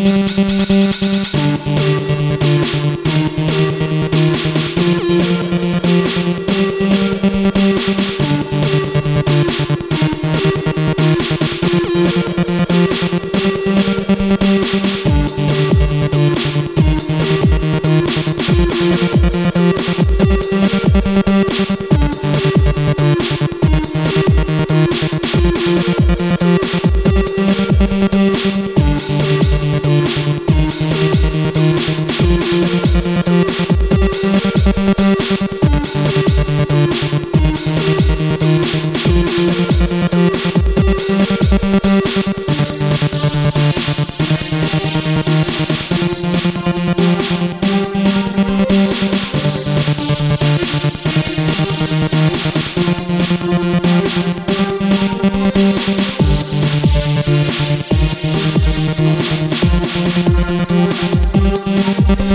Música